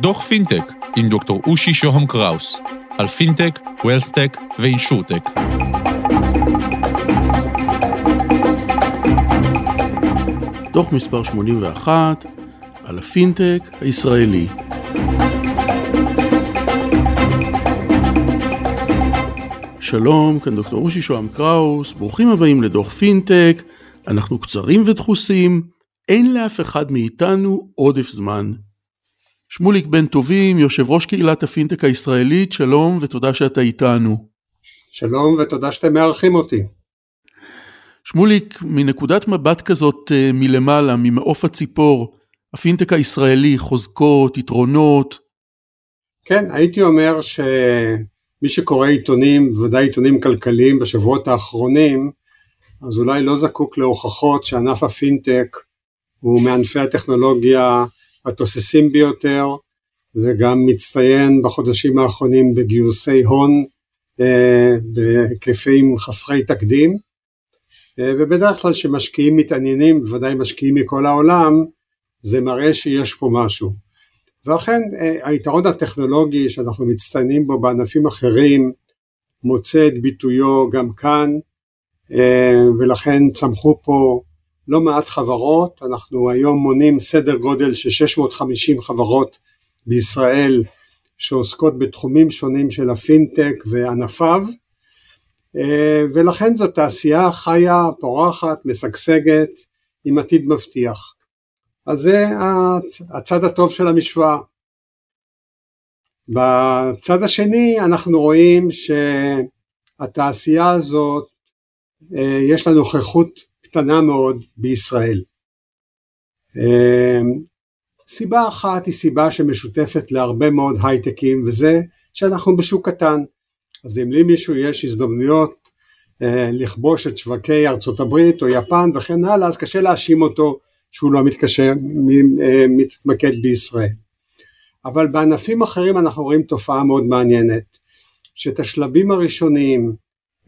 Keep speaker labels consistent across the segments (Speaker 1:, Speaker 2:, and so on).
Speaker 1: דוח פינטק עם דוקטור אושי שוהם קראוס על פינטק, WealthTech ו InsurTech.
Speaker 2: דוח מספר 81 על הפינטק הישראלי. שלום, כאן דוקטור אושי שוהם קראוס, ברוכים הבאים לדוח פינטק, אנחנו קצרים ודחוסים, אין לאף אחד מאיתנו עודף זמן. שמוליק בן טובים, יושב ראש קהילת הפינטק הישראלית, שלום ותודה שאתה איתנו.
Speaker 3: שלום ותודה שאתם מארחים אותי.
Speaker 2: שמוליק, מנקודת מבט כזאת אה, מלמעלה, ממעוף הציפור, הפינטק הישראלי, חוזקות, יתרונות.
Speaker 3: כן, הייתי אומר שמי שקורא עיתונים, בוודאי עיתונים כלכליים בשבועות האחרונים, אז אולי לא זקוק להוכחות שענף הפינטק הוא מענפי הטכנולוגיה התוססים ביותר, וגם מצטיין בחודשים האחרונים בגיוסי הון אה, בהיקפים חסרי תקדים. אה, ובדרך כלל כשמשקיעים מתעניינים, בוודאי משקיעים מכל העולם, זה מראה שיש פה משהו. ואכן אה, היתרון הטכנולוגי שאנחנו מצטיינים בו בענפים אחרים מוצא את ביטויו גם כאן אה, ולכן צמחו פה לא מעט חברות, אנחנו היום מונים סדר גודל של 650 חברות בישראל שעוסקות בתחומים שונים של הפינטק וענפיו אה, ולכן זו תעשייה חיה, פורחת, משגשגת, עם עתיד מבטיח. אז זה הצד הטוב של המשוואה. בצד השני אנחנו רואים שהתעשייה הזאת אה, יש לה נוכחות קטנה מאוד בישראל. אה, סיבה אחת היא סיבה שמשותפת להרבה מאוד הייטקים וזה שאנחנו בשוק קטן. אז אם למישהו יש הזדמנויות אה, לכבוש את שווקי ארצות הברית או יפן וכן הלאה, אז קשה להאשים אותו שהוא לא מתקשר, אה, מתמקד בישראל. אבל בענפים אחרים אנחנו רואים תופעה מאוד מעניינת, שאת השלבים הראשוניים,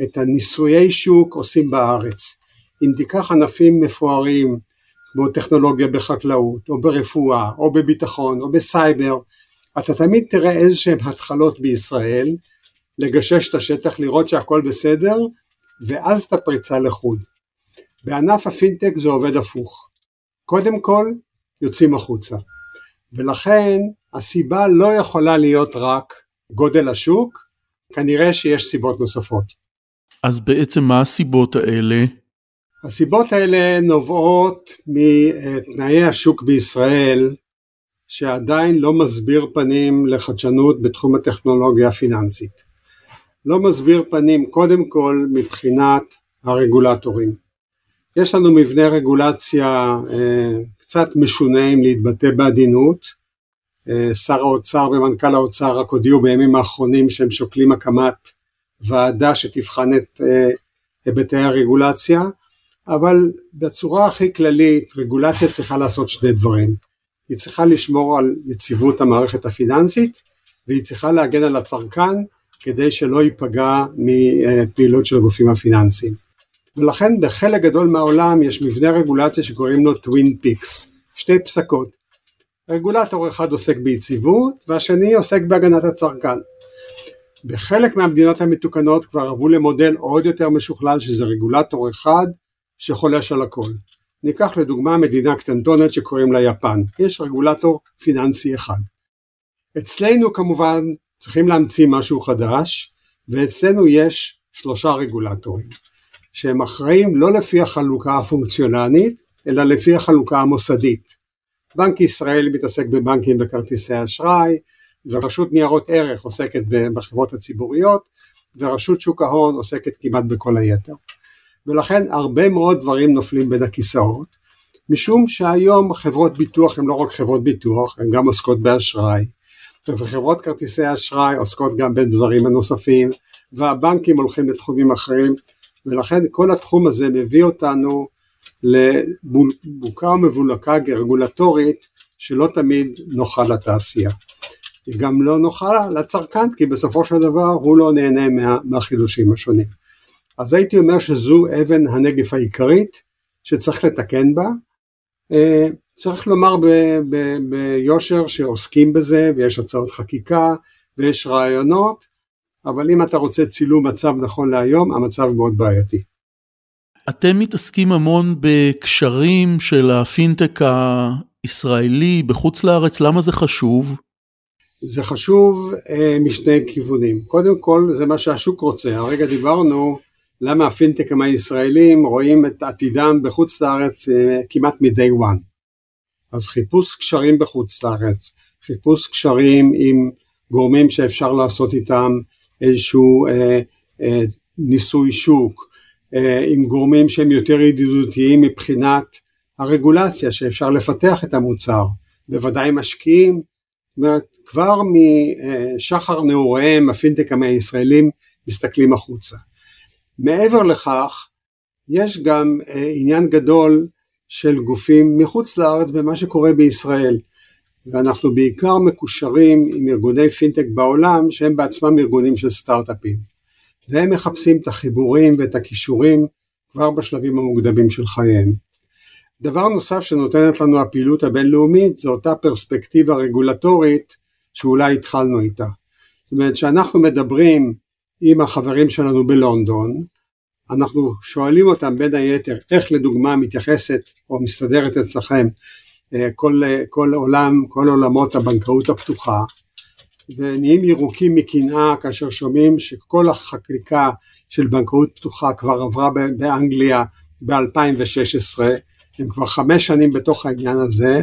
Speaker 3: את הניסויי שוק עושים בארץ. אם תיקח ענפים מפוארים כמו טכנולוגיה בחקלאות, או ברפואה, או בביטחון, או בסייבר, אתה תמיד תראה איזה שהן התחלות בישראל, לגשש את השטח, לראות שהכל בסדר, ואז את הפריצה לחו"ל. בענף הפינטק זה עובד הפוך. קודם כל, יוצאים החוצה. ולכן הסיבה לא יכולה להיות רק גודל השוק, כנראה שיש סיבות נוספות.
Speaker 2: אז בעצם מה הסיבות האלה?
Speaker 3: הסיבות האלה נובעות מתנאי השוק בישראל שעדיין לא מסביר פנים לחדשנות בתחום הטכנולוגיה הפיננסית. לא מסביר פנים קודם כל מבחינת הרגולטורים. יש לנו מבנה רגולציה אה, קצת משונה אם להתבטא בעדינות. אה, שר האוצר ומנכ"ל האוצר רק הודיעו בימים האחרונים שהם שוקלים הקמת ועדה שתבחן את אה, היבטי הרגולציה, אבל בצורה הכי כללית רגולציה צריכה לעשות שני דברים. היא צריכה לשמור על יציבות המערכת הפיננסית והיא צריכה להגן על הצרכן כדי שלא ייפגע מפעילות של הגופים הפיננסיים. ולכן בחלק גדול מהעולם יש מבנה רגולציה שקוראים לו Twin Peaks, שתי פסגות. רגולטור אחד עוסק ביציבות והשני עוסק בהגנת הצרכן. בחלק מהמדינות המתוקנות כבר עברו למודל עוד יותר משוכלל שזה רגולטור אחד שחולש על הכל. ניקח לדוגמה מדינה קטנטונת שקוראים לה יפן, יש רגולטור פיננסי אחד. אצלנו כמובן צריכים להמציא משהו חדש ואצלנו יש שלושה רגולטורים שהם אחראים לא לפי החלוקה הפונקציונלית אלא לפי החלוקה המוסדית. בנק ישראל מתעסק בבנקים וכרטיסי אשראי ורשות ניירות ערך עוסקת בחברות הציבוריות ורשות שוק ההון עוסקת כמעט בכל היתר. ולכן הרבה מאוד דברים נופלים בין הכיסאות משום שהיום חברות ביטוח הן לא רק חברות ביטוח, הן גם עוסקות באשראי וחברות כרטיסי אשראי עוסקות גם בדברים הנוספים והבנקים הולכים לתחומים אחרים ולכן כל התחום הזה מביא אותנו לבוקה ומבולקה רגולטורית שלא תמיד נוחה לתעשייה. היא גם לא נוחה לצרכן כי בסופו של דבר הוא לא נהנה מה, מהחידושים השונים. אז הייתי אומר שזו אבן הנגף העיקרית שצריך לתקן בה. אה, צריך לומר ביושר שעוסקים בזה ויש הצעות חקיקה ויש רעיונות, אבל אם אתה רוצה צילום מצב נכון להיום, המצב מאוד בעייתי.
Speaker 2: אתם מתעסקים המון בקשרים של הפינטק הישראלי בחוץ לארץ, למה זה חשוב?
Speaker 3: זה חשוב אה, משני כיוונים. קודם כל, זה מה שהשוק רוצה. הרגע דיברנו למה הפינטקים הישראלים רואים את עתידם בחוץ לארץ אה, כמעט מ-day one. אז חיפוש קשרים בחוץ לארץ, חיפוש קשרים עם גורמים שאפשר לעשות איתם איזשהו אה, אה, ניסוי שוק, אה, עם גורמים שהם יותר ידידותיים מבחינת הרגולציה שאפשר לפתח את המוצר, בוודאי משקיעים, זאת אומרת כבר משחר נעוריהם הפינטקים הישראלים מסתכלים החוצה. מעבר לכך יש גם אה, עניין גדול של גופים מחוץ לארץ במה שקורה בישראל ואנחנו בעיקר מקושרים עם ארגוני פינטק בעולם שהם בעצמם ארגונים של סטארט-אפים והם מחפשים את החיבורים ואת הכישורים כבר בשלבים המוקדמים של חייהם. דבר נוסף שנותנת לנו הפעילות הבינלאומית זה אותה פרספקטיבה רגולטורית שאולי התחלנו איתה. זאת אומרת שאנחנו מדברים עם החברים שלנו בלונדון, אנחנו שואלים אותם בין היתר איך לדוגמה מתייחסת או מסתדרת אצלכם אה, כל, כל עולם, כל עולמות הבנקאות הפתוחה. ונהיים ירוקים מקנאה כאשר שומעים שכל החקיקה של בנקאות פתוחה כבר עברה באנגליה ב-2016, הם כבר חמש שנים בתוך העניין הזה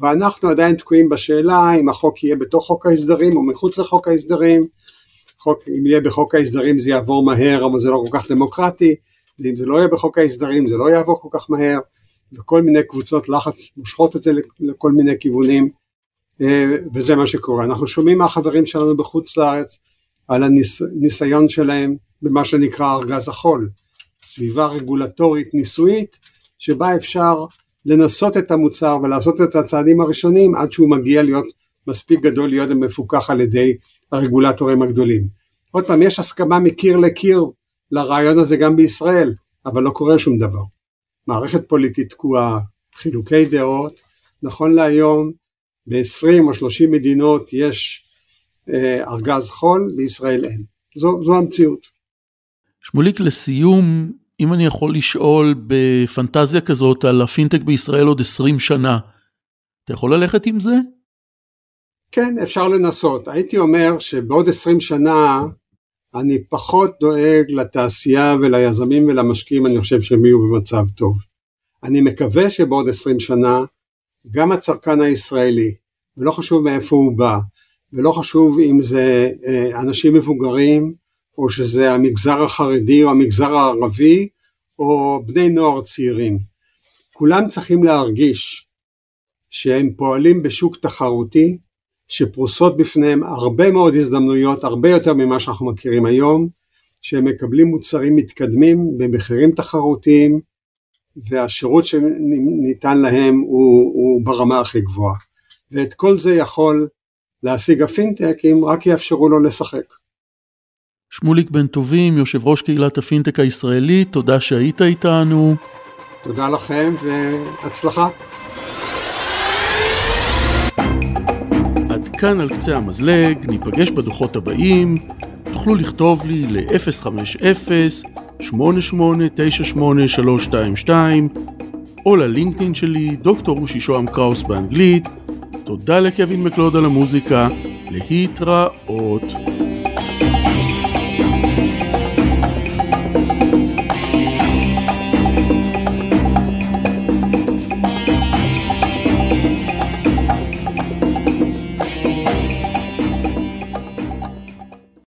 Speaker 3: ואנחנו עדיין תקועים בשאלה אם החוק יהיה בתוך חוק ההסדרים או מחוץ לחוק ההסדרים, חוק, אם יהיה בחוק ההסדרים זה יעבור מהר אבל זה לא כל כך דמוקרטי, ואם זה לא יהיה בחוק ההסדרים זה לא יעבור כל כך מהר, וכל מיני קבוצות לחץ מושכות את זה לכל מיני כיוונים, אה, וזה מה שקורה. אנחנו שומעים מהחברים שלנו בחוץ לארץ על הניסיון הניס, שלהם במה שנקרא ארגז החול, סביבה רגולטורית ניסויית שבה אפשר לנסות את המוצר ולעשות את הצעדים הראשונים עד שהוא מגיע להיות מספיק גדול להיות מפוקח על ידי הרגולטורים הגדולים. עוד פעם, יש הסכמה מקיר לקיר לרעיון הזה גם בישראל, אבל לא קורה שום דבר. מערכת פוליטית תקועה, חילוקי דעות, נכון להיום ב-20 או 30 מדינות יש אה, ארגז חול, בישראל אין. זו, זו המציאות.
Speaker 2: שמוליק, לסיום, אם אני יכול לשאול בפנטזיה כזאת על הפינטק בישראל עוד 20 שנה, אתה יכול ללכת עם זה?
Speaker 3: כן, אפשר לנסות. הייתי אומר שבעוד 20 שנה אני פחות דואג לתעשייה וליזמים ולמשקיעים, אני חושב שהם יהיו במצב טוב. אני מקווה שבעוד 20 שנה גם הצרכן הישראלי, ולא חשוב מאיפה הוא בא, ולא חשוב אם זה אה, אנשים מבוגרים, או שזה המגזר החרדי או המגזר הערבי, או בני נוער צעירים. כולם צריכים להרגיש שהם פועלים בשוק תחרותי, שפרוסות בפניהם הרבה מאוד הזדמנויות, הרבה יותר ממה שאנחנו מכירים היום, שהם מקבלים מוצרים מתקדמים במחירים תחרותיים, והשירות שניתן להם הוא, הוא ברמה הכי גבוהה. ואת כל זה יכול להשיג הפינטק אם רק יאפשרו לו לשחק.
Speaker 2: שמוליק בן טובים, יושב ראש קהילת הפינטק הישראלית, תודה שהיית איתנו.
Speaker 3: תודה לכם והצלחה.
Speaker 2: כאן על קצה המזלג, ניפגש בדוחות הבאים, תוכלו לכתוב לי ל-050-8898-322 או ללינקדאין שלי, דוקטור רושי שוהם קראוס באנגלית. תודה לקווין מקלוד על המוזיקה, להתראות.